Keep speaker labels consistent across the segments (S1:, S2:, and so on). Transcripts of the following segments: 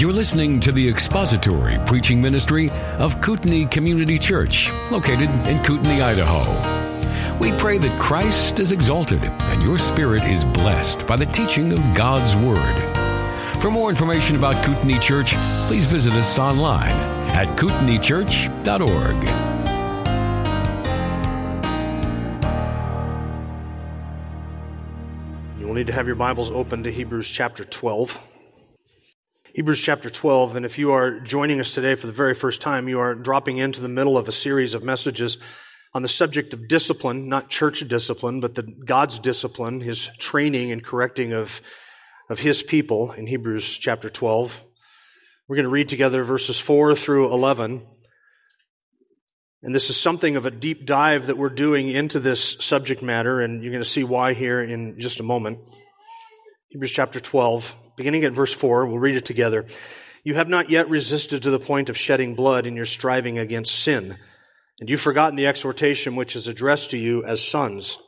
S1: You're listening to the expository preaching ministry of Kootenai Community Church, located in Kootenai, Idaho. We pray that Christ is exalted and your spirit is blessed by the teaching of God's Word. For more information about Kootenai Church, please visit us online at kootenaichurch.org.
S2: You will need to have your Bibles open to Hebrews chapter 12. Hebrews chapter 12, and if you are joining us today for the very first time, you are dropping into the middle of a series of messages on the subject of discipline, not church discipline, but the God's discipline, his training and correcting of, of his people in Hebrews chapter 12. We're going to read together verses 4 through 11. And this is something of a deep dive that we're doing into this subject matter, and you're going to see why here in just a moment. Hebrews chapter 12, beginning at verse 4, we'll read it together. You have not yet resisted to the point of shedding blood in your striving against sin, and you've forgotten the exhortation which is addressed to you as sons.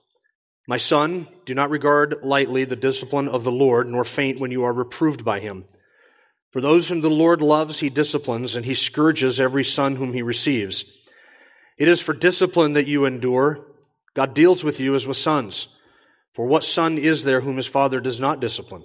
S2: My son, do not regard lightly the discipline of the Lord, nor faint when you are reproved by him. For those whom the Lord loves, he disciplines, and he scourges every son whom he receives. It is for discipline that you endure. God deals with you as with sons. For what son is there whom his father does not discipline?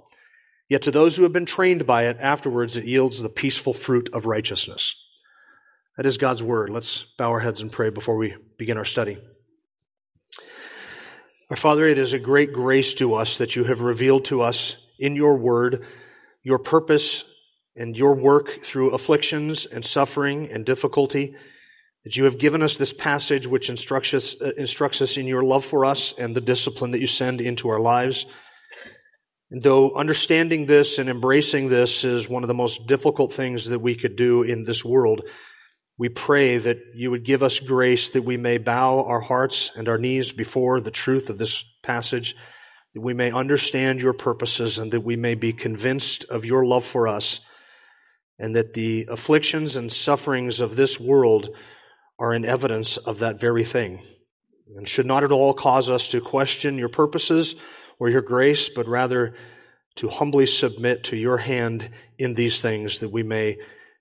S2: Yet to those who have been trained by it, afterwards it yields the peaceful fruit of righteousness. That is God's word. Let's bow our heads and pray before we begin our study. Our Father, it is a great grace to us that you have revealed to us in your word your purpose and your work through afflictions and suffering and difficulty. That you have given us this passage which instructs us, uh, instructs us in your love for us and the discipline that you send into our lives. Though understanding this and embracing this is one of the most difficult things that we could do in this world, we pray that you would give us grace that we may bow our hearts and our knees before the truth of this passage, that we may understand your purposes and that we may be convinced of your love for us, and that the afflictions and sufferings of this world are an evidence of that very thing, and should not at all cause us to question your purposes or your grace, but rather to humbly submit to your hand in these things that we may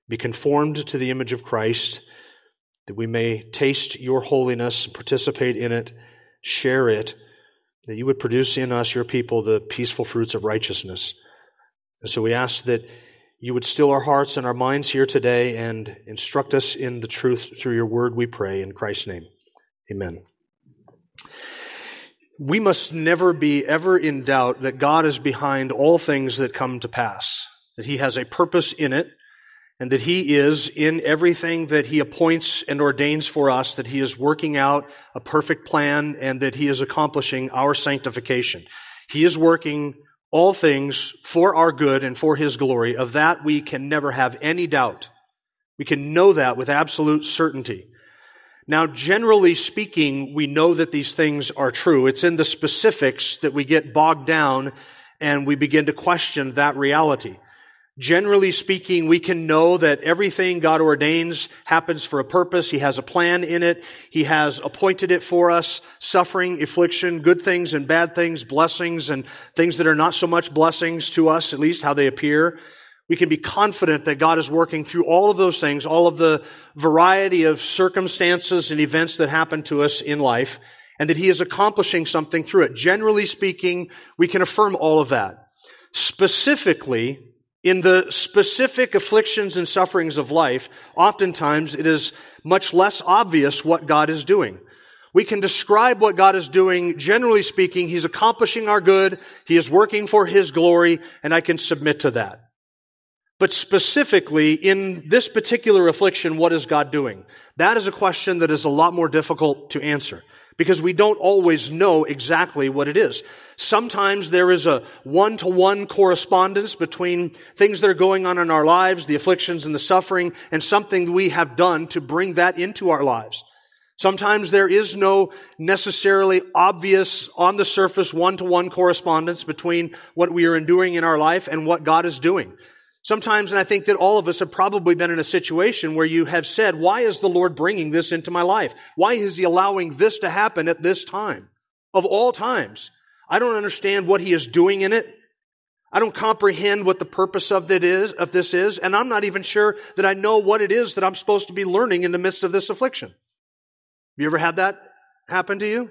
S2: be conformed to the image of Christ, that we may taste your holiness, participate in it, share it, that you would produce in us, your people, the peaceful fruits of righteousness. And so we ask that you would still our hearts and our minds here today and instruct us in the truth through your word, we pray, in Christ's name. Amen we must never be ever in doubt that God is behind all things that come to pass, that He has a purpose in it, and that He is in everything that He appoints and ordains for us, that He is working out a perfect plan and that He is accomplishing our sanctification. He is working all things for our good and for His glory. Of that we can never have any doubt. We can know that with absolute certainty. Now, generally speaking, we know that these things are true. It's in the specifics that we get bogged down and we begin to question that reality. Generally speaking, we can know that everything God ordains happens for a purpose. He has a plan in it. He has appointed it for us. Suffering, affliction, good things and bad things, blessings and things that are not so much blessings to us, at least how they appear. We can be confident that God is working through all of those things, all of the variety of circumstances and events that happen to us in life, and that He is accomplishing something through it. Generally speaking, we can affirm all of that. Specifically, in the specific afflictions and sufferings of life, oftentimes it is much less obvious what God is doing. We can describe what God is doing. Generally speaking, He's accomplishing our good. He is working for His glory, and I can submit to that. But specifically, in this particular affliction, what is God doing? That is a question that is a lot more difficult to answer because we don't always know exactly what it is. Sometimes there is a one-to-one correspondence between things that are going on in our lives, the afflictions and the suffering, and something we have done to bring that into our lives. Sometimes there is no necessarily obvious on the surface one-to-one correspondence between what we are enduring in our life and what God is doing. Sometimes, and I think that all of us have probably been in a situation where you have said, why is the Lord bringing this into my life? Why is He allowing this to happen at this time? Of all times. I don't understand what He is doing in it. I don't comprehend what the purpose of it is, of this is, and I'm not even sure that I know what it is that I'm supposed to be learning in the midst of this affliction. Have you ever had that happen to you?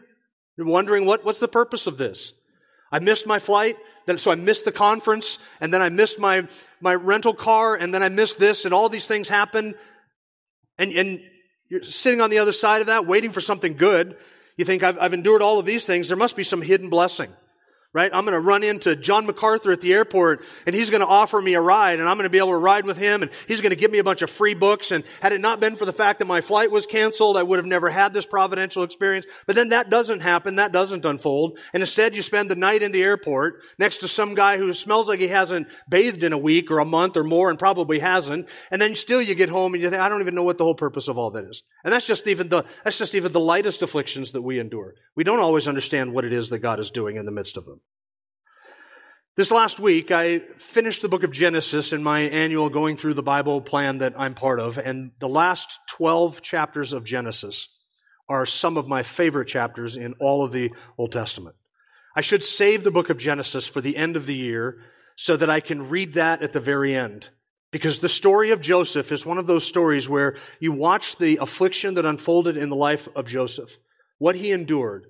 S2: You're wondering what, what's the purpose of this? I missed my flight, then, so I missed the conference, and then I missed my, my rental car, and then I missed this, and all these things happened. And, and you're sitting on the other side of that, waiting for something good. You think, I've, I've endured all of these things. There must be some hidden blessing right? I'm going to run into John MacArthur at the airport and he's going to offer me a ride and I'm going to be able to ride with him and he's going to give me a bunch of free books. And had it not been for the fact that my flight was canceled, I would have never had this providential experience. But then that doesn't happen. That doesn't unfold. And instead you spend the night in the airport next to some guy who smells like he hasn't bathed in a week or a month or more and probably hasn't. And then still you get home and you think, I don't even know what the whole purpose of all that is. And that's just even the, that's just even the lightest afflictions that we endure. We don't always understand what it is that God is doing in the midst of them. This last week, I finished the book of Genesis in my annual going through the Bible plan that I'm part of, and the last 12 chapters of Genesis are some of my favorite chapters in all of the Old Testament. I should save the book of Genesis for the end of the year so that I can read that at the very end. Because the story of Joseph is one of those stories where you watch the affliction that unfolded in the life of Joseph, what he endured,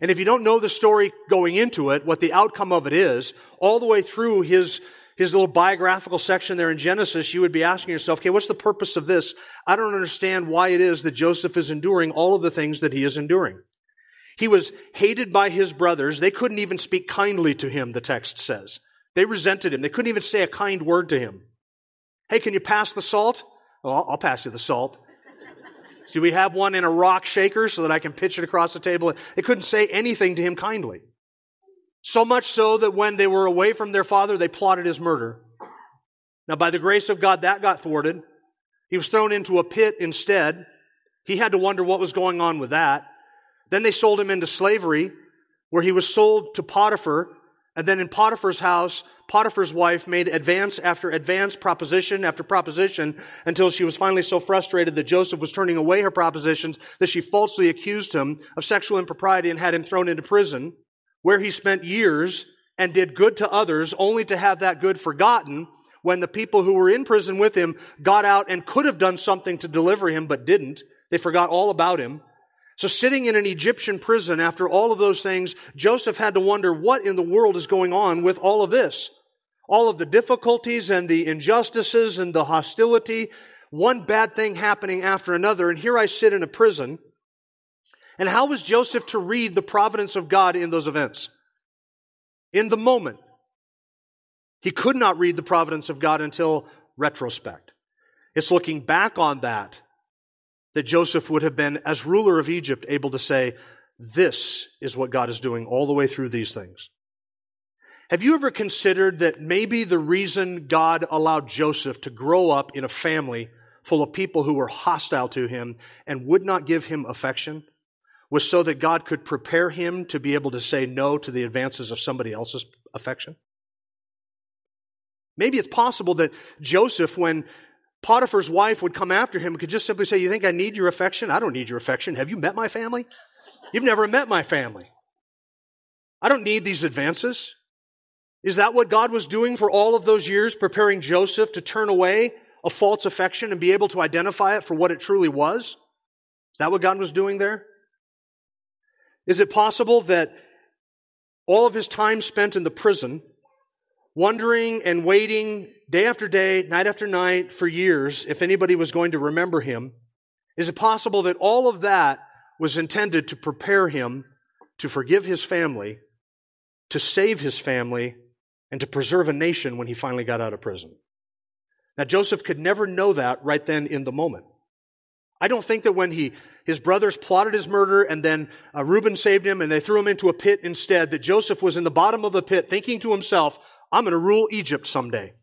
S2: and if you don't know the story going into it, what the outcome of it is, all the way through his, his little biographical section there in Genesis, you would be asking yourself, okay, what's the purpose of this? I don't understand why it is that Joseph is enduring all of the things that he is enduring. He was hated by his brothers. They couldn't even speak kindly to him, the text says. They resented him. They couldn't even say a kind word to him. Hey, can you pass the salt? Oh, well, I'll pass you the salt. Do we have one in a rock shaker so that I can pitch it across the table? They couldn't say anything to him kindly. So much so that when they were away from their father, they plotted his murder. Now, by the grace of God, that got thwarted. He was thrown into a pit instead. He had to wonder what was going on with that. Then they sold him into slavery, where he was sold to Potiphar. And then in Potiphar's house, Potiphar's wife made advance after advance, proposition after proposition, until she was finally so frustrated that Joseph was turning away her propositions that she falsely accused him of sexual impropriety and had him thrown into prison, where he spent years and did good to others, only to have that good forgotten when the people who were in prison with him got out and could have done something to deliver him, but didn't. They forgot all about him. So sitting in an Egyptian prison after all of those things, Joseph had to wonder what in the world is going on with all of this all of the difficulties and the injustices and the hostility, one bad thing happening after another. And here I sit in a prison. And how was Joseph to read the providence of God in those events? In the moment. He could not read the providence of God until retrospect. It's looking back on that that Joseph would have been, as ruler of Egypt, able to say, This is what God is doing all the way through these things. Have you ever considered that maybe the reason God allowed Joseph to grow up in a family full of people who were hostile to him and would not give him affection was so that God could prepare him to be able to say no to the advances of somebody else's affection? Maybe it's possible that Joseph, when Potiphar's wife would come after him, could just simply say, You think I need your affection? I don't need your affection. Have you met my family? You've never met my family. I don't need these advances. Is that what God was doing for all of those years, preparing Joseph to turn away a false affection and be able to identify it for what it truly was? Is that what God was doing there? Is it possible that all of his time spent in the prison, wondering and waiting day after day, night after night for years if anybody was going to remember him, is it possible that all of that was intended to prepare him to forgive his family, to save his family, and to preserve a nation when he finally got out of prison. Now, Joseph could never know that right then in the moment. I don't think that when he, his brothers plotted his murder and then uh, Reuben saved him and they threw him into a pit instead, that Joseph was in the bottom of a pit thinking to himself, I'm going to rule Egypt someday.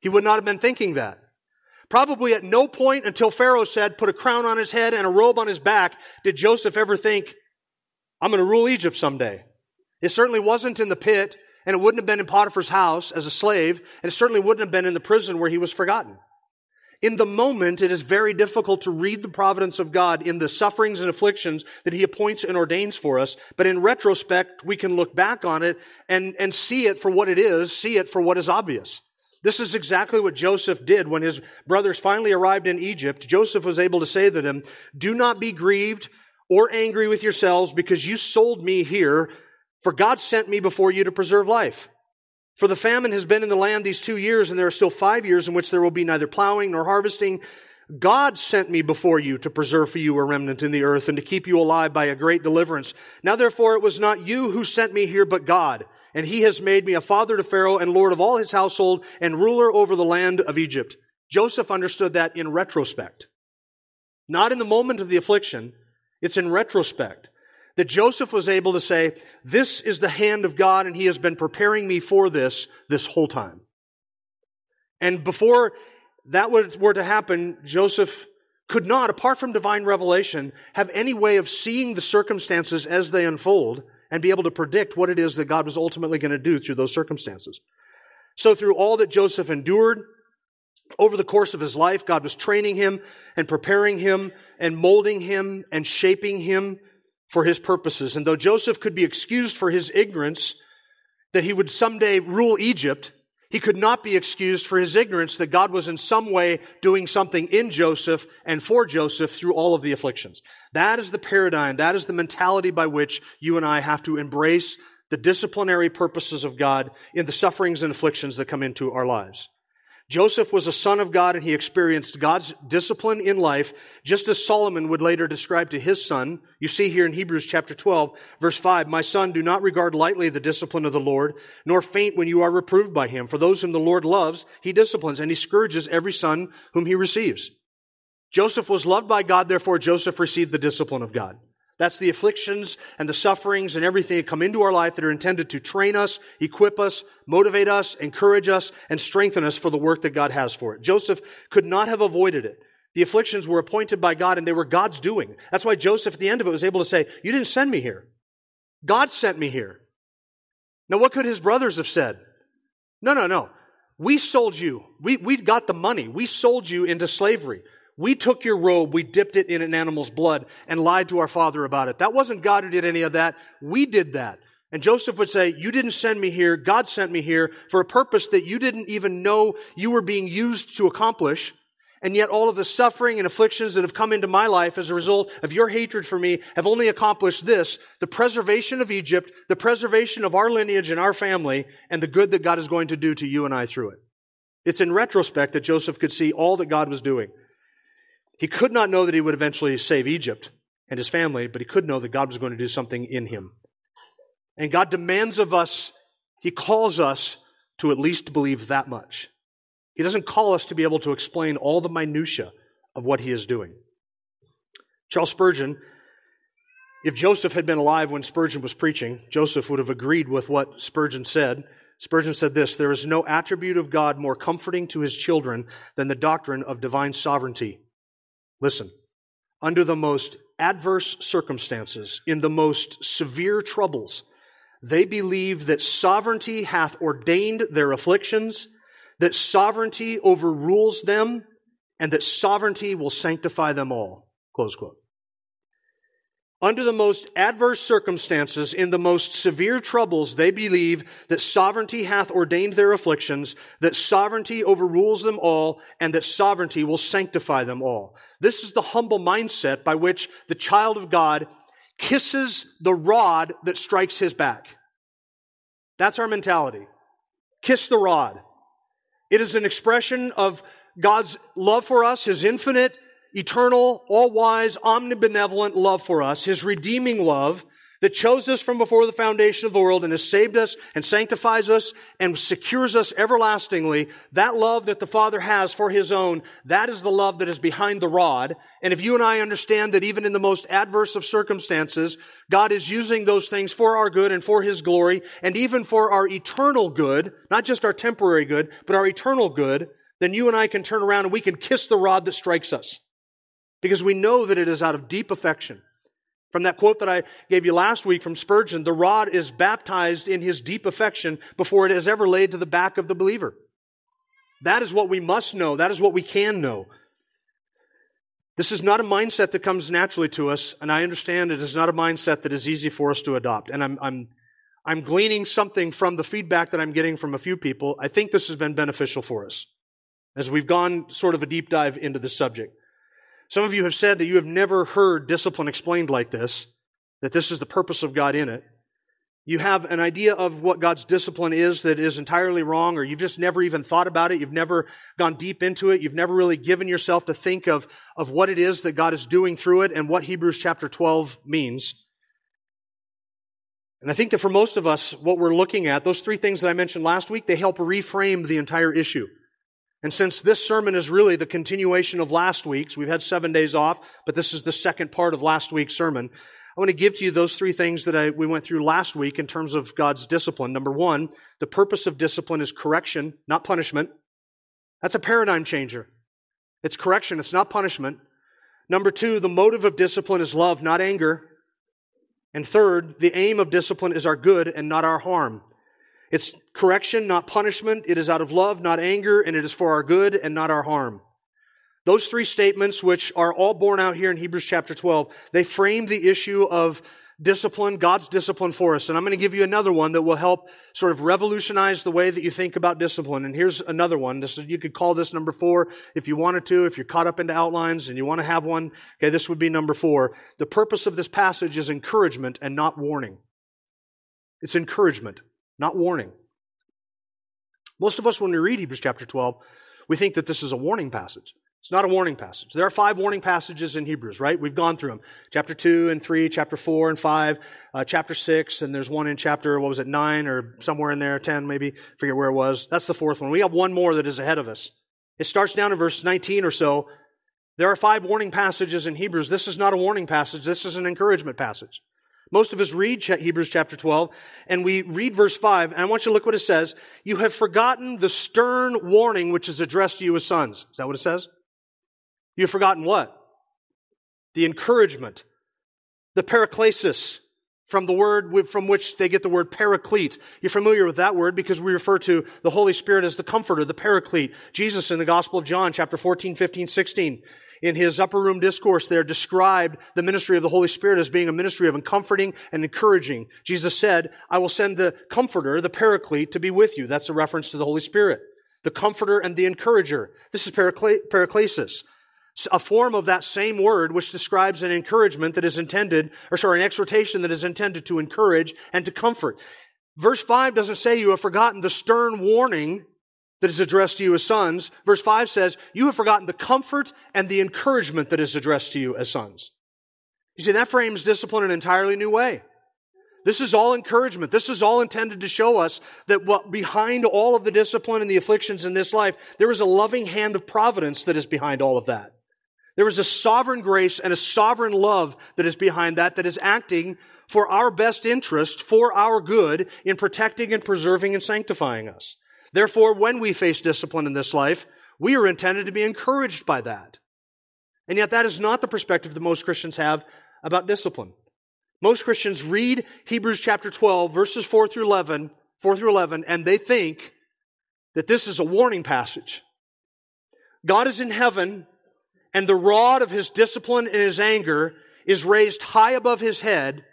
S2: He would not have been thinking that. Probably at no point until Pharaoh said, put a crown on his head and a robe on his back, did Joseph ever think, I'm going to rule Egypt someday. It certainly wasn't in the pit, and it wouldn't have been in Potiphar's house as a slave, and it certainly wouldn't have been in the prison where he was forgotten. In the moment, it is very difficult to read the providence of God in the sufferings and afflictions that He appoints and ordains for us. But in retrospect, we can look back on it and, and see it for what it is, see it for what is obvious. This is exactly what Joseph did when his brothers finally arrived in Egypt. Joseph was able to say to them, Do not be grieved or angry with yourselves because you sold me here, for God sent me before you to preserve life. For the famine has been in the land these two years, and there are still five years in which there will be neither plowing nor harvesting. God sent me before you to preserve for you a remnant in the earth and to keep you alive by a great deliverance. Now therefore it was not you who sent me here, but God. And he has made me a father to Pharaoh and lord of all his household and ruler over the land of Egypt. Joseph understood that in retrospect. Not in the moment of the affliction. It's in retrospect that Joseph was able to say, this is the hand of God and he has been preparing me for this this whole time. And before that were to happen, Joseph could not, apart from divine revelation, have any way of seeing the circumstances as they unfold and be able to predict what it is that God was ultimately going to do through those circumstances. So through all that Joseph endured, over the course of his life, God was training him and preparing him and molding him and shaping him for his purposes. And though Joseph could be excused for his ignorance that he would someday rule Egypt, he could not be excused for his ignorance that God was in some way doing something in Joseph and for Joseph through all of the afflictions. That is the paradigm. That is the mentality by which you and I have to embrace the disciplinary purposes of God in the sufferings and afflictions that come into our lives. Joseph was a son of God and he experienced God's discipline in life, just as Solomon would later describe to his son. You see here in Hebrews chapter 12, verse 5, My son, do not regard lightly the discipline of the Lord, nor faint when you are reproved by him. For those whom the Lord loves, he disciplines, and he scourges every son whom he receives. Joseph was loved by God, therefore Joseph received the discipline of God. That's the afflictions and the sufferings and everything that come into our life that are intended to train us, equip us, motivate us, encourage us, and strengthen us for the work that God has for it. Joseph could not have avoided it. The afflictions were appointed by God and they were God's doing. That's why Joseph at the end of it was able to say, you didn't send me here. God sent me here. Now what could his brothers have said? No, no, no. We sold you. We, we got the money. We sold you into slavery. We took your robe, we dipped it in an animal's blood, and lied to our father about it. That wasn't God who did any of that. We did that. And Joseph would say, You didn't send me here. God sent me here for a purpose that you didn't even know you were being used to accomplish. And yet all of the suffering and afflictions that have come into my life as a result of your hatred for me have only accomplished this, the preservation of Egypt, the preservation of our lineage and our family, and the good that God is going to do to you and I through it. It's in retrospect that Joseph could see all that God was doing. He could not know that he would eventually save Egypt and his family, but he could know that God was going to do something in him. And God demands of us, he calls us to at least believe that much. He doesn't call us to be able to explain all the minutiae of what he is doing. Charles Spurgeon, if Joseph had been alive when Spurgeon was preaching, Joseph would have agreed with what Spurgeon said. Spurgeon said this There is no attribute of God more comforting to his children than the doctrine of divine sovereignty. Listen, under the most adverse circumstances, in the most severe troubles, they believe that sovereignty hath ordained their afflictions, that sovereignty overrules them, and that sovereignty will sanctify them all. Close quote. Under the most adverse circumstances, in the most severe troubles, they believe that sovereignty hath ordained their afflictions, that sovereignty overrules them all, and that sovereignty will sanctify them all. This is the humble mindset by which the child of God kisses the rod that strikes his back. That's our mentality. Kiss the rod. It is an expression of God's love for us, His infinite eternal, all wise, omnibenevolent love for us, his redeeming love that chose us from before the foundation of the world and has saved us and sanctifies us and secures us everlastingly, that love that the Father has for His own, that is the love that is behind the rod. And if you and I understand that even in the most adverse of circumstances, God is using those things for our good and for His glory and even for our eternal good, not just our temporary good, but our eternal good, then you and I can turn around and we can kiss the rod that strikes us. Because we know that it is out of deep affection from that quote that I gave you last week from Spurgeon, the rod is baptized in his deep affection before it is ever laid to the back of the believer. That is what we must know. That is what we can know. This is not a mindset that comes naturally to us, and I understand it is not a mindset that is easy for us to adopt. And I'm, I'm, I'm gleaning something from the feedback that I'm getting from a few people. I think this has been beneficial for us as we've gone sort of a deep dive into the subject. Some of you have said that you have never heard discipline explained like this, that this is the purpose of God in it. You have an idea of what God's discipline is that is entirely wrong, or you've just never even thought about it. You've never gone deep into it. You've never really given yourself to think of, of what it is that God is doing through it and what Hebrews chapter 12 means. And I think that for most of us, what we're looking at, those three things that I mentioned last week, they help reframe the entire issue. And since this sermon is really the continuation of last week's, we've had seven days off, but this is the second part of last week's sermon. I want to give to you those three things that I, we went through last week in terms of God's discipline. Number one, the purpose of discipline is correction, not punishment. That's a paradigm changer. It's correction, it's not punishment. Number two, the motive of discipline is love, not anger. And third, the aim of discipline is our good and not our harm. It's correction, not punishment. It is out of love, not anger, and it is for our good and not our harm. Those three statements, which are all borne out here in Hebrews chapter 12, they frame the issue of discipline, God's discipline for us. And I'm going to give you another one that will help sort of revolutionize the way that you think about discipline. And here's another one. This is, you could call this number four if you wanted to, if you're caught up into outlines and you want to have one. Okay, this would be number four. The purpose of this passage is encouragement and not warning. It's encouragement not warning. Most of us, when we read Hebrews chapter 12, we think that this is a warning passage. It's not a warning passage. There are five warning passages in Hebrews, right? We've gone through them. Chapter 2 and 3, chapter 4 and 5, uh, chapter 6, and there's one in chapter, what was it, 9 or somewhere in there, 10 maybe, forget where it was. That's the fourth one. We have one more that is ahead of us. It starts down in verse 19 or so. There are five warning passages in Hebrews. This is not a warning passage. This is an encouragement passage. Most of us read Hebrews chapter 12 and we read verse 5 and I want you to look what it says. You have forgotten the stern warning which is addressed to you as sons. Is that what it says? You have forgotten what? The encouragement, the paraklesis from the word from which they get the word paraclete. You're familiar with that word because we refer to the Holy Spirit as the comforter, the paraclete. Jesus in the Gospel of John chapter 14, 15, 16 in his upper room discourse there described the ministry of the Holy Spirit as being a ministry of comforting and encouraging. Jesus said, I will send the comforter, the paraclete, to be with you. That's a reference to the Holy Spirit. The comforter and the encourager. This is paraclesis. A form of that same word which describes an encouragement that is intended, or sorry, an exhortation that is intended to encourage and to comfort. Verse 5 doesn't say you have forgotten the stern warning that is addressed to you as sons. Verse 5 says, You have forgotten the comfort and the encouragement that is addressed to you as sons. You see, that frames discipline in an entirely new way. This is all encouragement. This is all intended to show us that what behind all of the discipline and the afflictions in this life, there is a loving hand of providence that is behind all of that. There is a sovereign grace and a sovereign love that is behind that, that is acting for our best interest, for our good, in protecting and preserving and sanctifying us. Therefore, when we face discipline in this life, we are intended to be encouraged by that. And yet that is not the perspective that most Christians have about discipline. Most Christians read Hebrews chapter 12 verses 4 through 11, 4 through 11, and they think that this is a warning passage. God is in heaven and the rod of his discipline and his anger is raised high above his head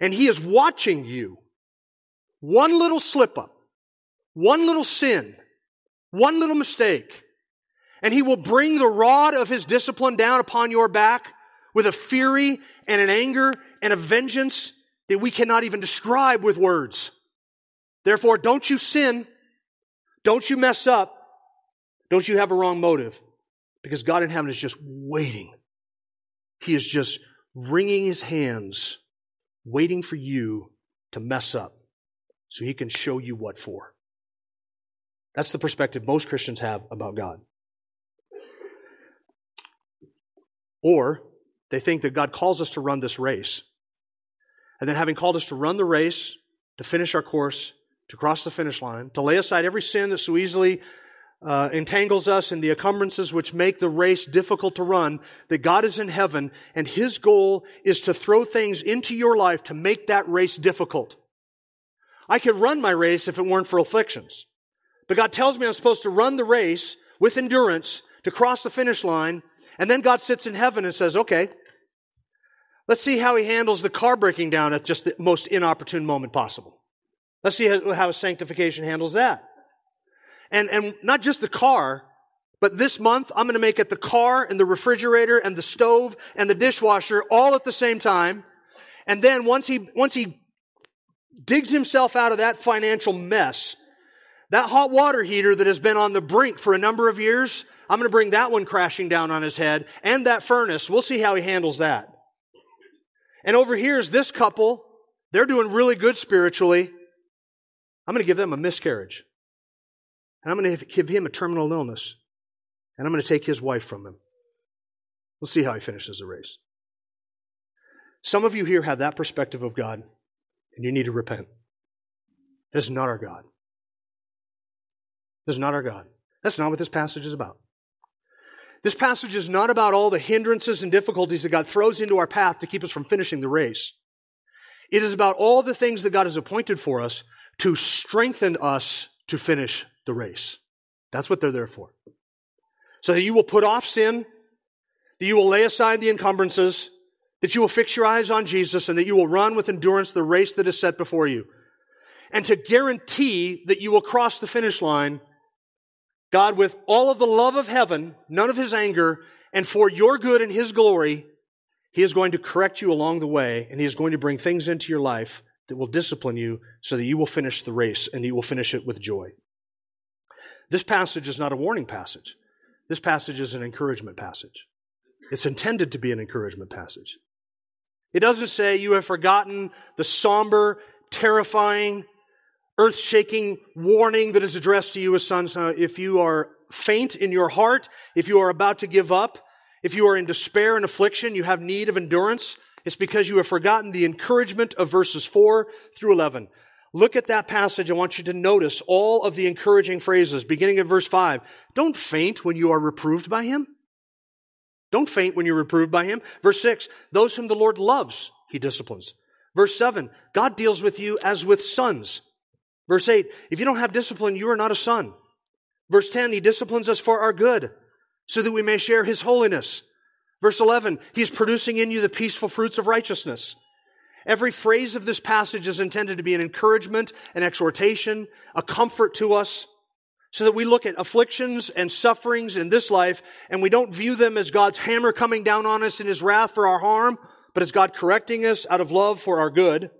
S2: and he is watching you. One little slip up one little sin, one little mistake, and he will bring the rod of his discipline down upon your back with a fury and an anger and a vengeance that we cannot even describe with words. Therefore, don't you sin. Don't you mess up. Don't you have a wrong motive. Because God in heaven is just waiting. He is just wringing his hands waiting for you to mess up so he can show you what for. That's the perspective most Christians have about God. Or they think that God calls us to run this race. And then, having called us to run the race, to finish our course, to cross the finish line, to lay aside every sin that so easily uh, entangles us in the encumbrances which make the race difficult to run, that God is in heaven and His goal is to throw things into your life to make that race difficult. I could run my race if it weren't for afflictions. But God tells me I'm supposed to run the race with endurance to cross the finish line. And then God sits in heaven and says, okay, let's see how He handles the car breaking down at just the most inopportune moment possible. Let's see how, how sanctification handles that. And, and not just the car, but this month I'm going to make it the car and the refrigerator and the stove and the dishwasher all at the same time. And then once he, once he digs himself out of that financial mess, that hot water heater that has been on the brink for a number of years, I'm going to bring that one crashing down on his head and that furnace. We'll see how he handles that. And over here is this couple. They're doing really good spiritually. I'm going to give them a miscarriage. And I'm going to give him a terminal illness. And I'm going to take his wife from him. We'll see how he finishes the race. Some of you here have that perspective of God, and you need to repent. This is not our God. Is not our God. That's not what this passage is about. This passage is not about all the hindrances and difficulties that God throws into our path to keep us from finishing the race. It is about all the things that God has appointed for us to strengthen us to finish the race. That's what they're there for. So that you will put off sin, that you will lay aside the encumbrances, that you will fix your eyes on Jesus, and that you will run with endurance the race that is set before you. And to guarantee that you will cross the finish line, God, with all of the love of heaven, none of his anger, and for your good and his glory, he is going to correct you along the way, and he is going to bring things into your life that will discipline you so that you will finish the race and you will finish it with joy. This passage is not a warning passage. This passage is an encouragement passage. It's intended to be an encouragement passage. It doesn't say you have forgotten the somber, terrifying, earth shaking warning that is addressed to you as sons. If you are faint in your heart, if you are about to give up, if you are in despair and affliction, you have need of endurance, it's because you have forgotten the encouragement of verses 4 through 11. Look at that passage. I want you to notice all of the encouraging phrases, beginning at verse 5. Don't faint when you are reproved by him. Don't faint when you're reproved by him. Verse 6. Those whom the Lord loves, he disciplines. Verse 7. God deals with you as with sons. Verse 8. If you don't have discipline, you are not a son. Verse 10. He disciplines us for our good, so that we may share his holiness. Verse 11, He's producing in you the peaceful fruits of righteousness. Every phrase of this passage is intended to be an encouragement, an exhortation, a comfort to us, so that we look at afflictions and sufferings in this life and we don't view them as God's hammer coming down on us in His wrath for our harm, but as God correcting us out of love for our good.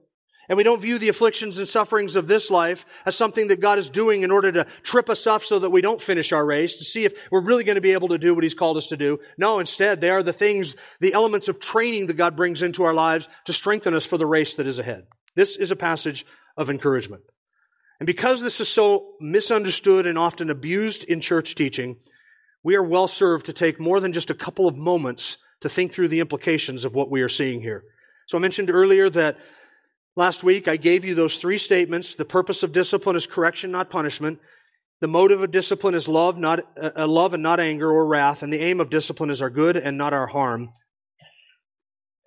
S2: And we don't view the afflictions and sufferings of this life as something that God is doing in order to trip us up so that we don't finish our race, to see if we're really going to be able to do what He's called us to do. No, instead, they are the things, the elements of training that God brings into our lives to strengthen us for the race that is ahead. This is a passage of encouragement. And because this is so misunderstood and often abused in church teaching, we are well served to take more than just a couple of moments to think through the implications of what we are seeing here. So I mentioned earlier that Last week, I gave you those three statements. The purpose of discipline is correction, not punishment. The motive of discipline is love, not uh, uh, love and not anger or wrath. And the aim of discipline is our good and not our harm.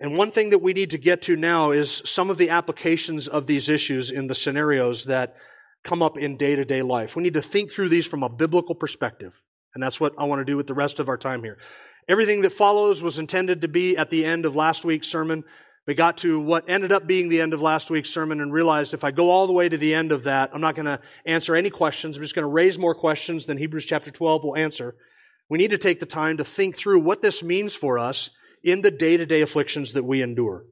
S2: And one thing that we need to get to now is some of the applications of these issues in the scenarios that come up in day to day life. We need to think through these from a biblical perspective. And that's what I want to do with the rest of our time here. Everything that follows was intended to be at the end of last week's sermon. We got to what ended up being the end of last week's sermon and realized if I go all the way to the end of that, I'm not going to answer any questions. I'm just going to raise more questions than Hebrews chapter 12 will answer. We need to take the time to think through what this means for us in the day to day afflictions that we endure.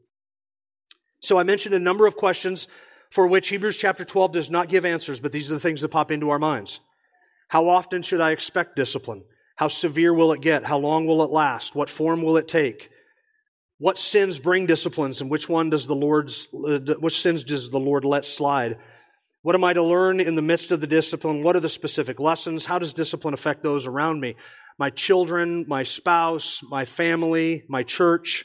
S2: So I mentioned a number of questions for which Hebrews chapter 12 does not give answers, but these are the things that pop into our minds. How often should I expect discipline? How severe will it get? How long will it last? What form will it take? What sins bring disciplines and which one does the Lord's, which sins does the Lord let slide? What am I to learn in the midst of the discipline? What are the specific lessons? How does discipline affect those around me? My children, my spouse, my family, my church.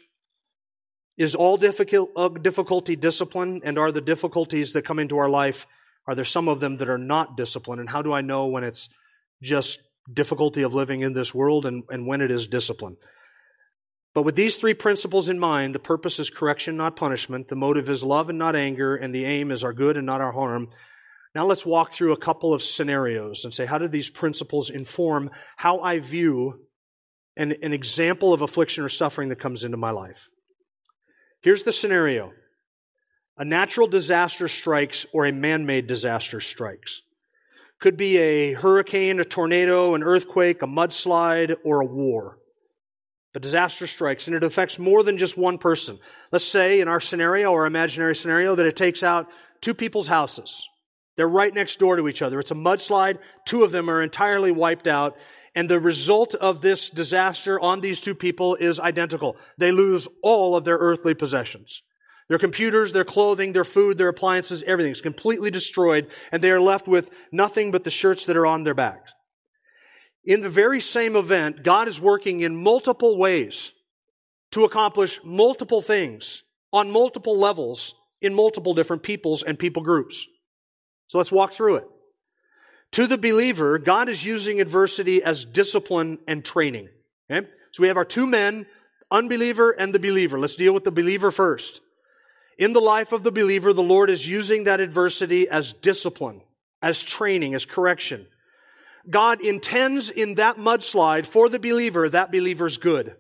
S2: Is all uh, difficulty discipline? And are the difficulties that come into our life, are there some of them that are not discipline? And how do I know when it's just difficulty of living in this world and, and when it is discipline? But with these three principles in mind, the purpose is correction, not punishment. The motive is love and not anger, and the aim is our good and not our harm. Now let's walk through a couple of scenarios and say, how do these principles inform how I view an, an example of affliction or suffering that comes into my life? Here's the scenario. A natural disaster strikes or a man-made disaster strikes. Could be a hurricane, a tornado, an earthquake, a mudslide, or a war. A disaster strikes and it affects more than just one person. Let's say in our scenario or imaginary scenario that it takes out two people's houses. They're right next door to each other. It's a mudslide. Two of them are entirely wiped out. And the result of this disaster on these two people is identical. They lose all of their earthly possessions. Their computers, their clothing, their food, their appliances, everything is completely destroyed, and they are left with nothing but the shirts that are on their backs. In the very same event, God is working in multiple ways to accomplish multiple things on multiple levels in multiple different peoples and people groups. So let's walk through it. To the believer, God is using adversity as discipline and training. Okay? So we have our two men, unbeliever and the believer. Let's deal with the believer first. In the life of the believer, the Lord is using that adversity as discipline, as training, as correction. God intends in that mudslide for the believer, that believer's good.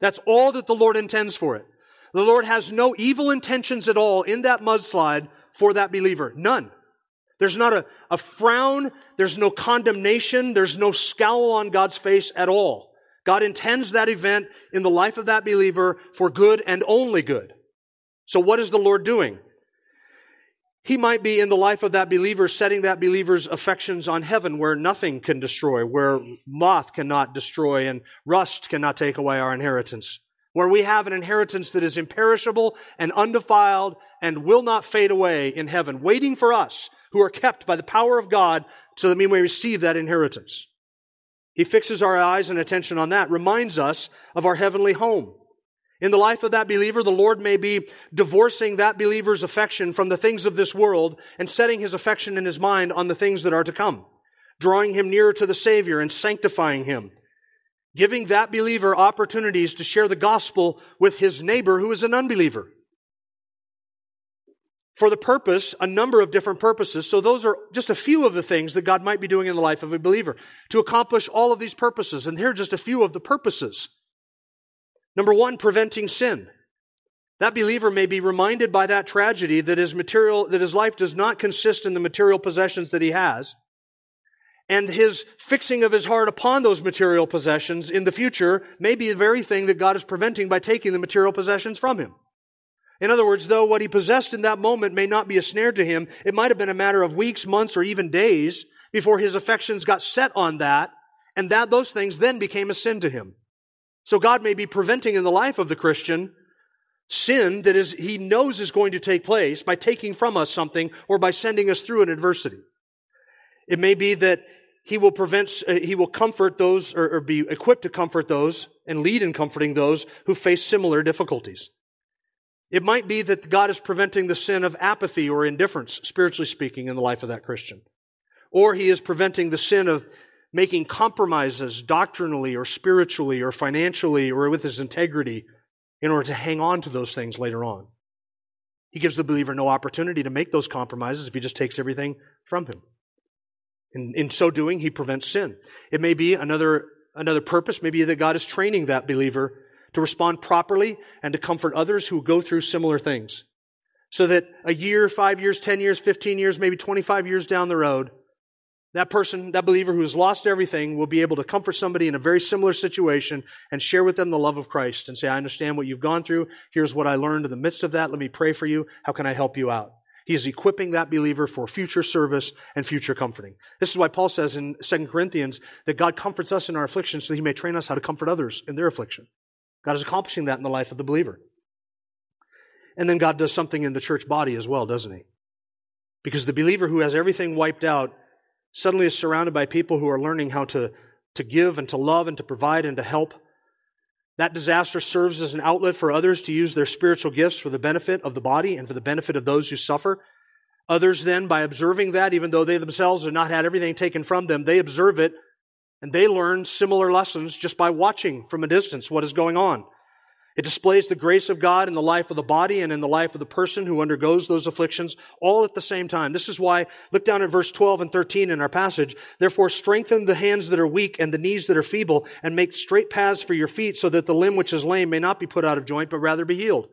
S2: That's all that the Lord intends for it. The Lord has no evil intentions at all in that mudslide for that believer. None. There's not a, a frown. There's no condemnation. There's no scowl on God's face at all. God intends that event in the life of that believer for good and only good. So what is the Lord doing? He might be in the life of that believer, setting that believer's affections on heaven where nothing can destroy, where moth cannot destroy and rust cannot take away our inheritance, where we have an inheritance that is imperishable and undefiled and will not fade away in heaven, waiting for us who are kept by the power of God so that we may receive that inheritance. He fixes our eyes and attention on that, reminds us of our heavenly home. In the life of that believer, the Lord may be divorcing that believer's affection from the things of this world and setting his affection in his mind on the things that are to come, drawing him nearer to the Savior and sanctifying him, giving that believer opportunities to share the gospel with his neighbor who is an unbeliever. For the purpose, a number of different purposes. So those are just a few of the things that God might be doing in the life of a believer to accomplish all of these purposes. And here are just a few of the purposes. Number one, preventing sin. That believer may be reminded by that tragedy that his material, that his life does not consist in the material possessions that he has. And his fixing of his heart upon those material possessions in the future may be the very thing that God is preventing by taking the material possessions from him. In other words, though what he possessed in that moment may not be a snare to him, it might have been a matter of weeks, months, or even days before his affections got set on that, and that those things then became a sin to him. So God may be preventing in the life of the Christian sin that is, he knows is going to take place by taking from us something or by sending us through an adversity. It may be that he will prevent, uh, he will comfort those or, or be equipped to comfort those and lead in comforting those who face similar difficulties. It might be that God is preventing the sin of apathy or indifference, spiritually speaking, in the life of that Christian. Or he is preventing the sin of making compromises doctrinally or spiritually or financially or with his integrity in order to hang on to those things later on. He gives the believer no opportunity to make those compromises if he just takes everything from him. In, in so doing, he prevents sin. It may be another, another purpose, maybe that God is training that believer to respond properly and to comfort others who go through similar things. So that a year, five years, ten years, fifteen years, maybe 25 years down the road, that person, that believer who has lost everything will be able to comfort somebody in a very similar situation and share with them the love of Christ and say, I understand what you've gone through. Here's what I learned in the midst of that. Let me pray for you. How can I help you out? He is equipping that believer for future service and future comforting. This is why Paul says in 2 Corinthians that God comforts us in our affliction so that he may train us how to comfort others in their affliction. God is accomplishing that in the life of the believer. And then God does something in the church body as well, doesn't he? Because the believer who has everything wiped out suddenly is surrounded by people who are learning how to, to give and to love and to provide and to help. That disaster serves as an outlet for others to use their spiritual gifts for the benefit of the body and for the benefit of those who suffer. Others then, by observing that, even though they themselves have not had everything taken from them, they observe it and they learn similar lessons just by watching from a distance what is going on. It displays the grace of God in the life of the body and in the life of the person who undergoes those afflictions all at the same time. This is why, look down at verse 12 and 13 in our passage. Therefore, strengthen the hands that are weak and the knees that are feeble and make straight paths for your feet so that the limb which is lame may not be put out of joint, but rather be healed.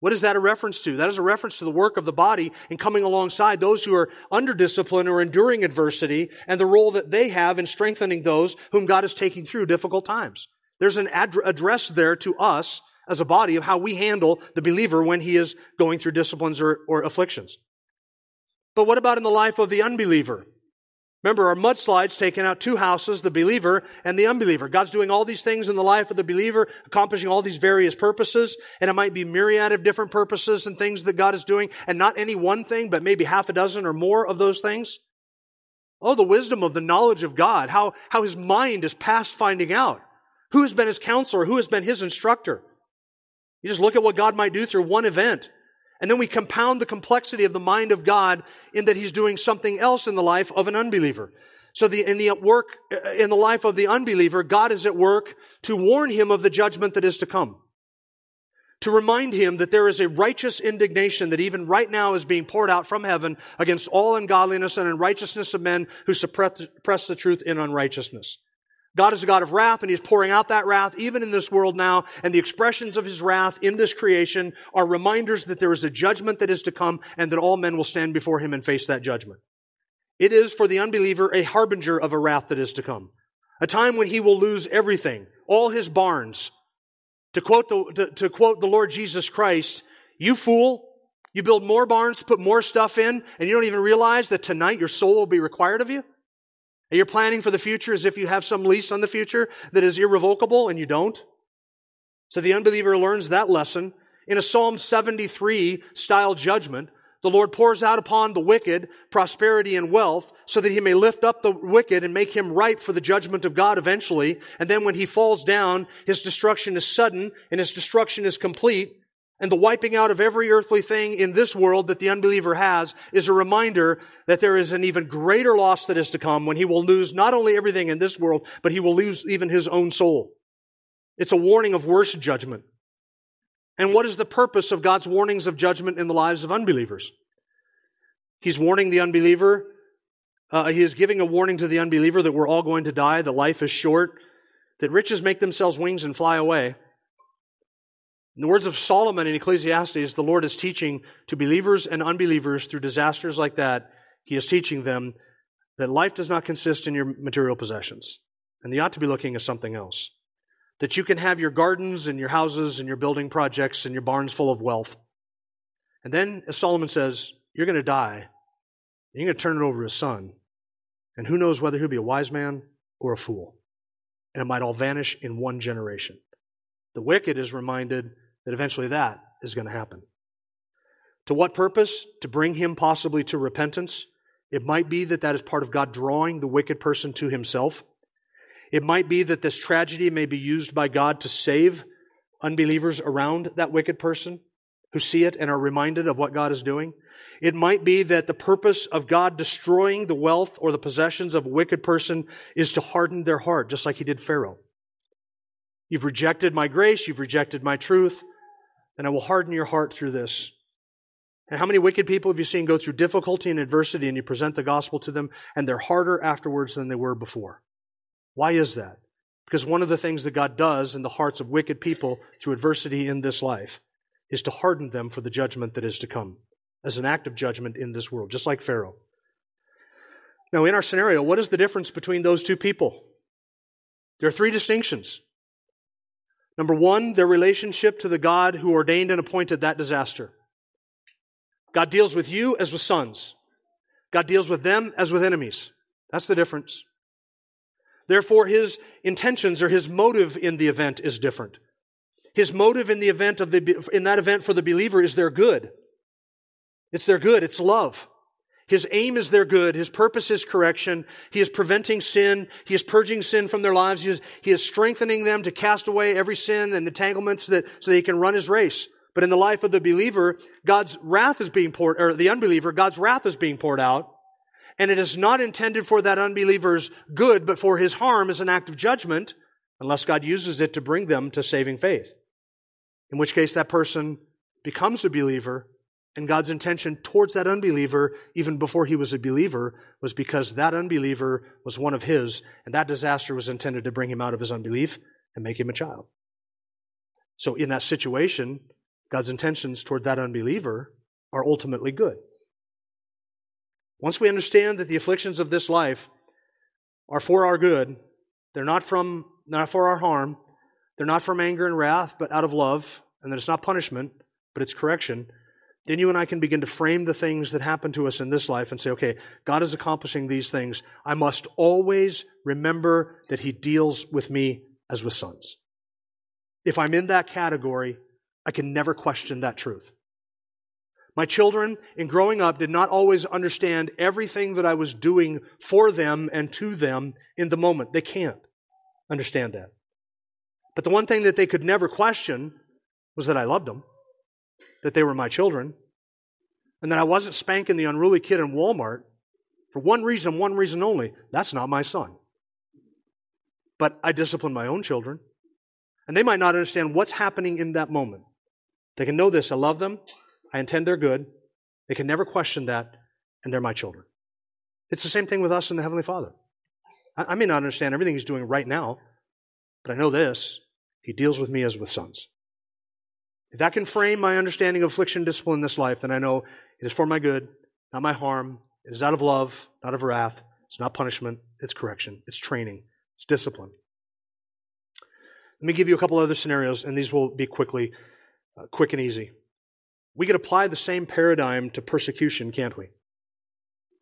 S2: What is that a reference to? That is a reference to the work of the body in coming alongside those who are under discipline or enduring adversity and the role that they have in strengthening those whom God is taking through difficult times. There's an ad- address there to us as a body of how we handle the believer when he is going through disciplines or, or afflictions. But what about in the life of the unbeliever? Remember, our mudslides taking out two houses, the believer and the unbeliever. God's doing all these things in the life of the believer, accomplishing all these various purposes, and it might be myriad of different purposes and things that God is doing, and not any one thing, but maybe half a dozen or more of those things. Oh, the wisdom of the knowledge of God, how, how his mind is past finding out. Who has been his counselor? Who has been his instructor? You just look at what God might do through one event. And then we compound the complexity of the mind of God in that He's doing something else in the life of an unbeliever. So the, in the work, uh, in the life of the unbeliever, God is at work to warn him of the judgment that is to come. To remind him that there is a righteous indignation that even right now is being poured out from heaven against all ungodliness and unrighteousness of men who suppress the truth in unrighteousness. God is a God of wrath and He's pouring out that wrath even in this world now. And the expressions of His wrath in this creation are reminders that there is a judgment that is to come and that all men will stand before Him and face that judgment. It is for the unbeliever a harbinger of a wrath that is to come. A time when he will lose everything, all his barns. To quote the, to, to quote the Lord Jesus Christ, you fool, you build more barns, put more stuff in, and you don't even realize that tonight your soul will be required of you? And you're planning for the future as if you have some lease on the future that is irrevocable and you don't. So the unbeliever learns that lesson. In a Psalm 73 style judgment, the Lord pours out upon the wicked prosperity and wealth so that he may lift up the wicked and make him ripe for the judgment of God eventually. And then when he falls down, his destruction is sudden and his destruction is complete. And the wiping out of every earthly thing in this world that the unbeliever has is a reminder that there is an even greater loss that is to come when he will lose not only everything in this world, but he will lose even his own soul. It's a warning of worse judgment. And what is the purpose of God's warnings of judgment in the lives of unbelievers? He's warning the unbeliever. Uh, he is giving a warning to the unbeliever that we're all going to die, that life is short, that riches make themselves wings and fly away. In the words of Solomon in Ecclesiastes, the Lord is teaching to believers and unbelievers through disasters like that. He is teaching them that life does not consist in your material possessions. And they ought to be looking at something else. That you can have your gardens and your houses and your building projects and your barns full of wealth. And then, as Solomon says, you're going to die. You're going to turn it over to his son. And who knows whether he'll be a wise man or a fool. And it might all vanish in one generation. The wicked is reminded that eventually that is going to happen. To what purpose? To bring him possibly to repentance. It might be that that is part of God drawing the wicked person to himself. It might be that this tragedy may be used by God to save unbelievers around that wicked person who see it and are reminded of what God is doing. It might be that the purpose of God destroying the wealth or the possessions of a wicked person is to harden their heart, just like he did Pharaoh. You've rejected my grace, you've rejected my truth and I will harden your heart through this. And how many wicked people have you seen go through difficulty and adversity and you present the gospel to them and they're harder afterwards than they were before? Why is that? Because one of the things that God does in the hearts of wicked people through adversity in this life is to harden them for the judgment that is to come as an act of judgment in this world, just like Pharaoh. Now, in our scenario, what is the difference between those two people? There are three distinctions. Number one, their relationship to the God who ordained and appointed that disaster. God deals with you as with sons. God deals with them as with enemies. That's the difference. Therefore, his intentions or his motive in the event is different. His motive in the event of the, in that event for the believer is their good. It's their good. It's love. His aim is their good. His purpose is correction. He is preventing sin. He is purging sin from their lives. He is, he is strengthening them to cast away every sin and entanglements that, so that he can run his race. But in the life of the believer, God's wrath is being poured, or the unbeliever, God's wrath is being poured out. And it is not intended for that unbeliever's good, but for his harm as an act of judgment, unless God uses it to bring them to saving faith. In which case that person becomes a believer, and God's intention towards that unbeliever, even before he was a believer, was because that unbeliever was one of his, and that disaster was intended to bring him out of his unbelief and make him a child. So in that situation, God's intentions toward that unbeliever are ultimately good. Once we understand that the afflictions of this life are for our good, they're not from not for our harm, they're not from anger and wrath, but out of love, and that it's not punishment, but it's correction, then you and I can begin to frame the things that happen to us in this life and say, okay, God is accomplishing these things. I must always remember that He deals with me as with sons. If I'm in that category, I can never question that truth. My children, in growing up, did not always understand everything that I was doing for them and to them in the moment. They can't understand that. But the one thing that they could never question was that I loved them, that they were my children, and that I wasn't spanking the unruly kid in Walmart for one reason, one reason only. That's not my son. But I discipline my own children. And they might not understand what's happening in that moment. They can know this I love them, I intend their good. They can never question that, and they're my children. It's the same thing with us and the Heavenly Father. I, may not understand everything He's doing right now, but I know this He deals with me as with sons. If that can frame my understanding of affliction and discipline in this life, then I know it is for my good, not my harm. It is out of love, not of wrath. It's not punishment, it's correction, it's training, it's discipline. Let me give you a couple other scenarios, and these will be quickly uh, quick and easy. We could apply the same paradigm to persecution, can't we?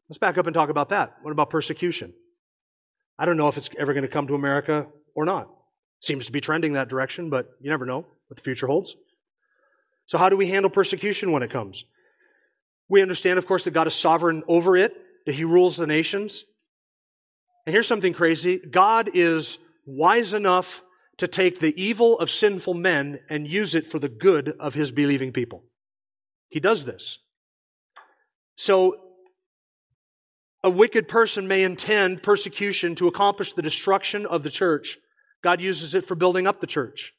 S2: Let's back up and talk about that. What about persecution? I don't know if it's ever going to come to America or not. Seems to be trending that direction, but you never know what the future holds. So, how do we handle persecution when it comes? We understand, of course, that God is sovereign over it, that He rules the nations. And here's something crazy God is wise enough to take the evil of sinful men and use it for the good of his believing people. He does this. So, a wicked person may intend persecution to accomplish the destruction of the church. God uses it for building up the church,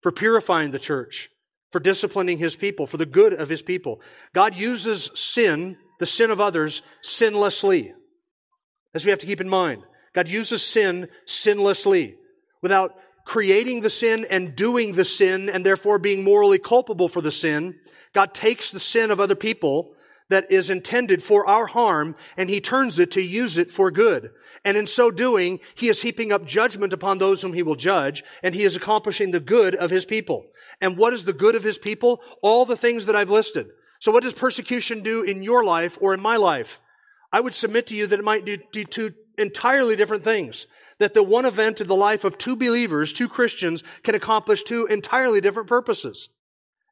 S2: for purifying the church, for disciplining his people, for the good of his people. God uses sin, the sin of others, sinlessly. As we have to keep in mind. God uses sin sinlessly, without creating the sin and doing the sin and therefore being morally culpable for the sin. God takes the sin of other people that is intended for our harm and he turns it to use it for good. And in so doing, he is heaping up judgment upon those whom he will judge and he is accomplishing the good of his people. And what is the good of his people? All the things that I've listed. So what does persecution do in your life or in my life? I would submit to you that it might do, do two entirely different things that the one event in the life of two believers, two Christians, can accomplish two entirely different purposes.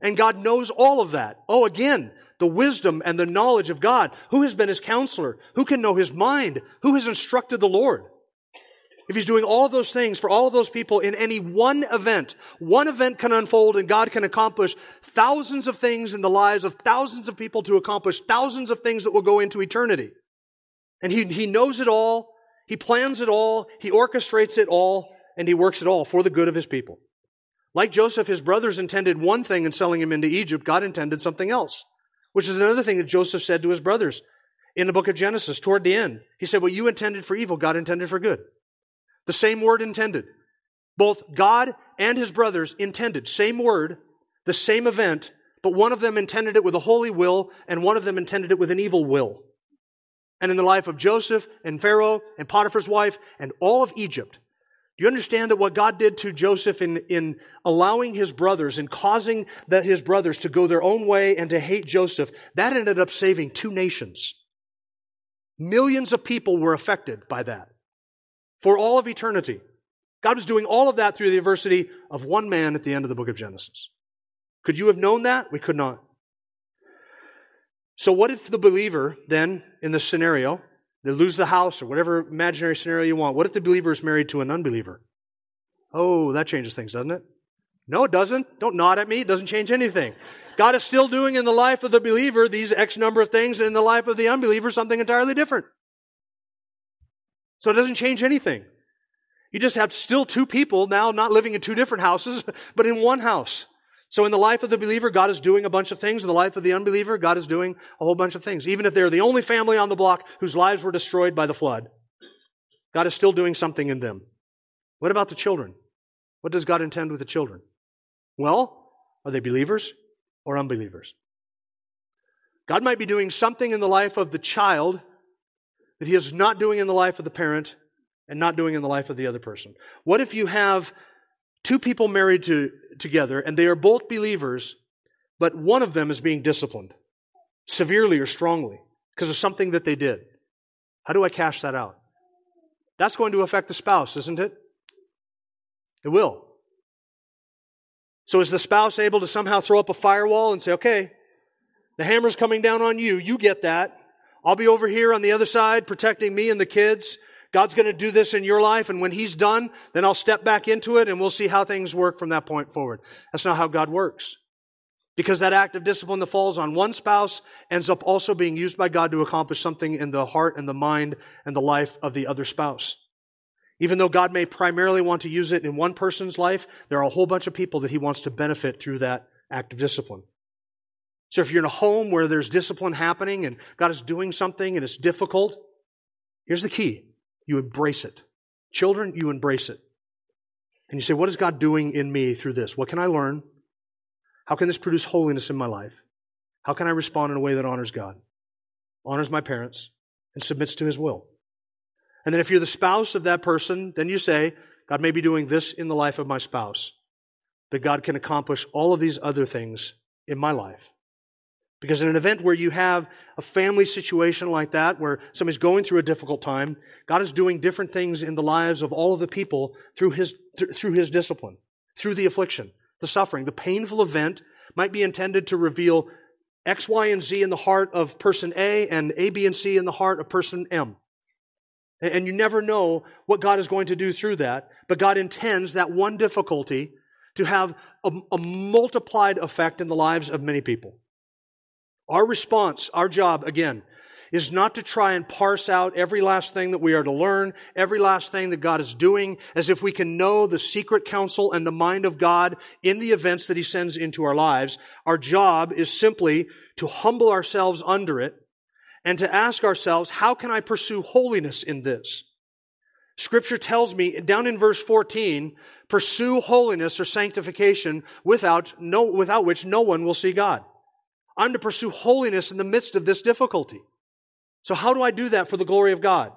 S2: And God knows all of that. Oh, again, the wisdom and the knowledge of God. Who has been his counselor? Who can know his mind? Who has instructed the Lord? If he's doing all those things for all those people in any one event, one event can unfold and God can accomplish thousands of things in the lives of thousands of people to accomplish thousands of things that will go into eternity. And he, he knows it all. He plans it all, he orchestrates it all, and he works it all for the good of his people. Like Joseph, his brothers intended one thing in selling him into Egypt. God intended something else, which is another thing that Joseph said to his brothers in the book of Genesis toward the end. He said, What you intended for evil, God intended for good. The same word intended. Both God and his brothers intended, same word, the same event, but one of them intended it with a holy will, and one of them intended it with an evil will and in the life of Joseph and Pharaoh and Potiphar's wife and all of Egypt. Do you understand that what God did to Joseph in, in allowing his brothers and causing that his brothers to go their own way and to hate Joseph, that ended up saving two nations. Millions of people were affected by that for all of eternity. God was doing all of that through the adversity of one man at the end of the book of Genesis. Could you have known that? We could not. So, what if the believer, then, in this scenario, they lose the house or whatever imaginary scenario you want, what if the believer is married to an unbeliever? Oh, that changes things, doesn't it? No, it doesn't. Don't nod at me. It doesn't change anything. God is still doing in the life of the believer these X number of things, and in the life of the unbeliever, something entirely different. So it doesn't change anything. You just have still two people now not living in two different houses, but in one house. So in the life of the believer, God is doing a bunch of things. In the life of the unbeliever, God is doing a whole bunch of things. Even if they're the only family on the block whose lives were destroyed by the flood, God is still doing something in them. What about the children? What does God intend with the children? Well, are they believers or unbelievers? God might be doing something in the life of the child that he is not doing in the life of the parent and not doing in the life of the other person. What if you have two people married to, together and they are both believers, but one of them is being disciplined severely or strongly because of something that they did? How do I cash that out? That's going to affect the spouse, isn't it? It will. So is the spouse able to somehow throw up a firewall and say, okay, the hammer's coming down on you. You get that. I'll be over here on the other side protecting me and the kids. God's going to do this in your life. And when he's done, then I'll step back into it and we'll see how things work from that point forward. That's not how God works. Because that act of discipline that falls on one spouse ends up also being used by God to accomplish something in the heart and the mind and the life of the other spouse. Even though God may primarily want to use it in one person's life, there are a whole bunch of people that he wants to benefit through that act of discipline. So if you're in a home where there's discipline happening and God is doing something and it's difficult, here's the key. You embrace it. Children, you embrace it. And you say, what is God doing in me through this? What can I learn? How can this produce holiness in my life? How can I respond in a way that honors God, honors my parents, and submits to his will? And then if you're the spouse of that person, then you say, God may be doing this in the life of my spouse, but God can accomplish all of these other things in my life. Because in an event where you have a family situation like that, where somebody's going through a difficult time, God is doing different things in the lives of all of the people through his, through his discipline, through the affliction, the suffering. The painful event might be intended to reveal X, Y, and Z in the heart of person A and A, B, and C in the heart of person M. And you never know what God is going to do through that, but God intends that one difficulty to have a, a, multiplied effect in the lives of many people. Our response, our job, again, is not to try and parse out every last thing that we are to learn, every last thing that God is doing, as if we can know the secret counsel and the mind of God in the events that He sends into our lives. Our job is simply to humble ourselves under it and to ask ourselves, how can I pursue holiness in this? Scripture tells me down in verse 14, pursue holiness or sanctification without, no, without which no one will see God. I'm to pursue holiness in the midst of this difficulty. So how do I do that for the glory of God?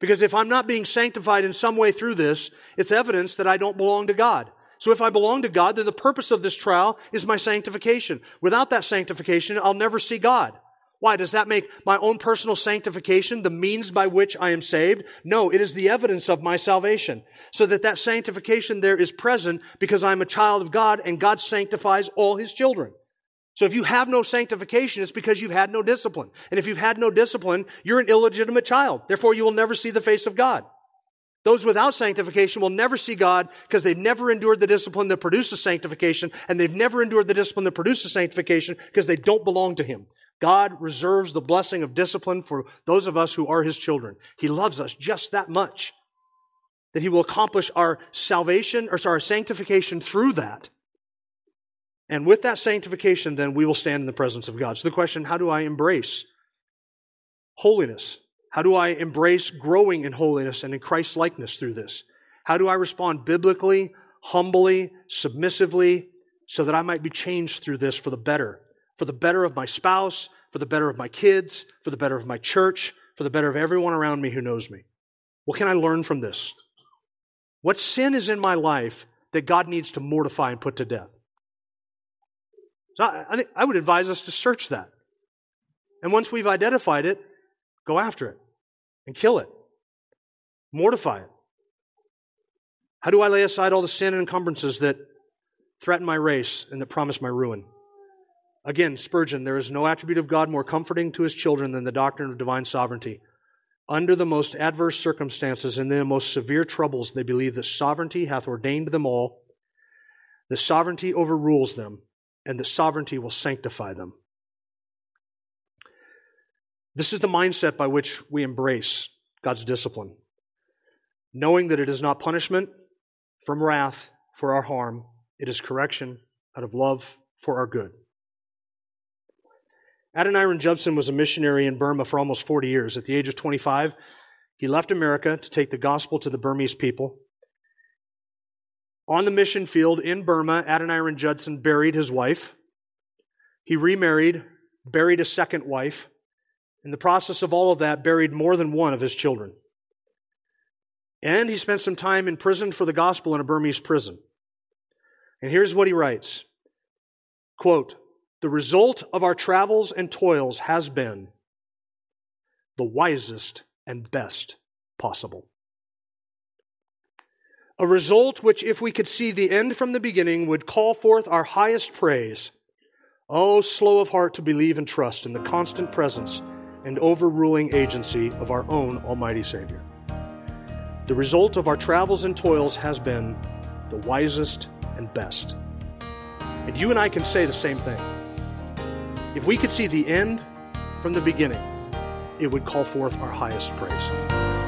S2: Because if I'm not being sanctified in some way through this, it's evidence that I don't belong to God. So if I belong to God, then the purpose of this trial is my sanctification. Without that sanctification, I'll never see God. Why? Does that make my own personal sanctification the means by which I am saved? No, it is the evidence of my salvation. So that that sanctification there is present because I'm a child of God and God sanctifies all His children. So if you have no sanctification, it's because you've had no discipline. And if you've had no discipline, you're an illegitimate child. Therefore, you will never see the face of God. Those without sanctification will never see God because they've never endured the discipline that produces sanctification, and they've never endured the discipline that produces sanctification because they don't belong to Him. God reserves the blessing of discipline for those of us who are His children. He loves us just that much that He will accomplish our salvation or sorry, our sanctification through that. And with that sanctification, then we will stand in the presence of God. So the question, how do I embrace holiness? How do I embrace growing in holiness and in Christ's likeness through this? How do I respond biblically, humbly, submissively, so that I might be changed through this for the better? For the better of my spouse, for the better of my kids, for the better of my church, for the better of everyone around me who knows me. What can I learn from this? What sin is in my life that God needs to mortify and put to death? So I, think I would advise us to search that. And once we've identified it, go after it and kill it. Mortify it. How do I lay aside all the sin and encumbrances that threaten my race and that promise my ruin? Again, Spurgeon, there is no attribute of God more comforting to his children than the doctrine of divine sovereignty. Under the most adverse circumstances and in the most severe troubles, they believe that sovereignty hath ordained them all, the sovereignty overrules them, and the sovereignty will sanctify them. This is the mindset by which we embrace God's discipline, knowing that it is not punishment from wrath for our harm, it is correction out of love for our good. Adoniram Judson was a missionary in Burma for almost 40 years. At the age of 25, he left America to take the gospel to the Burmese people. On the mission field in Burma, Adoniram Judson buried his wife. He remarried, buried a second wife. In the process of all of that, buried more than one of his children. And he spent some time in prison for the gospel in a Burmese prison. And here's what he writes Quote, the result of our travels and toils has been the wisest and best possible. A result which, if we could see the end from the beginning, would call forth our highest praise. Oh, slow of heart to believe and trust in the constant presence and overruling agency of our own Almighty Savior. The result of our travels and toils has been the wisest and best. And you and I can say the same thing. If we could see the end from the beginning, it would call forth our highest praise.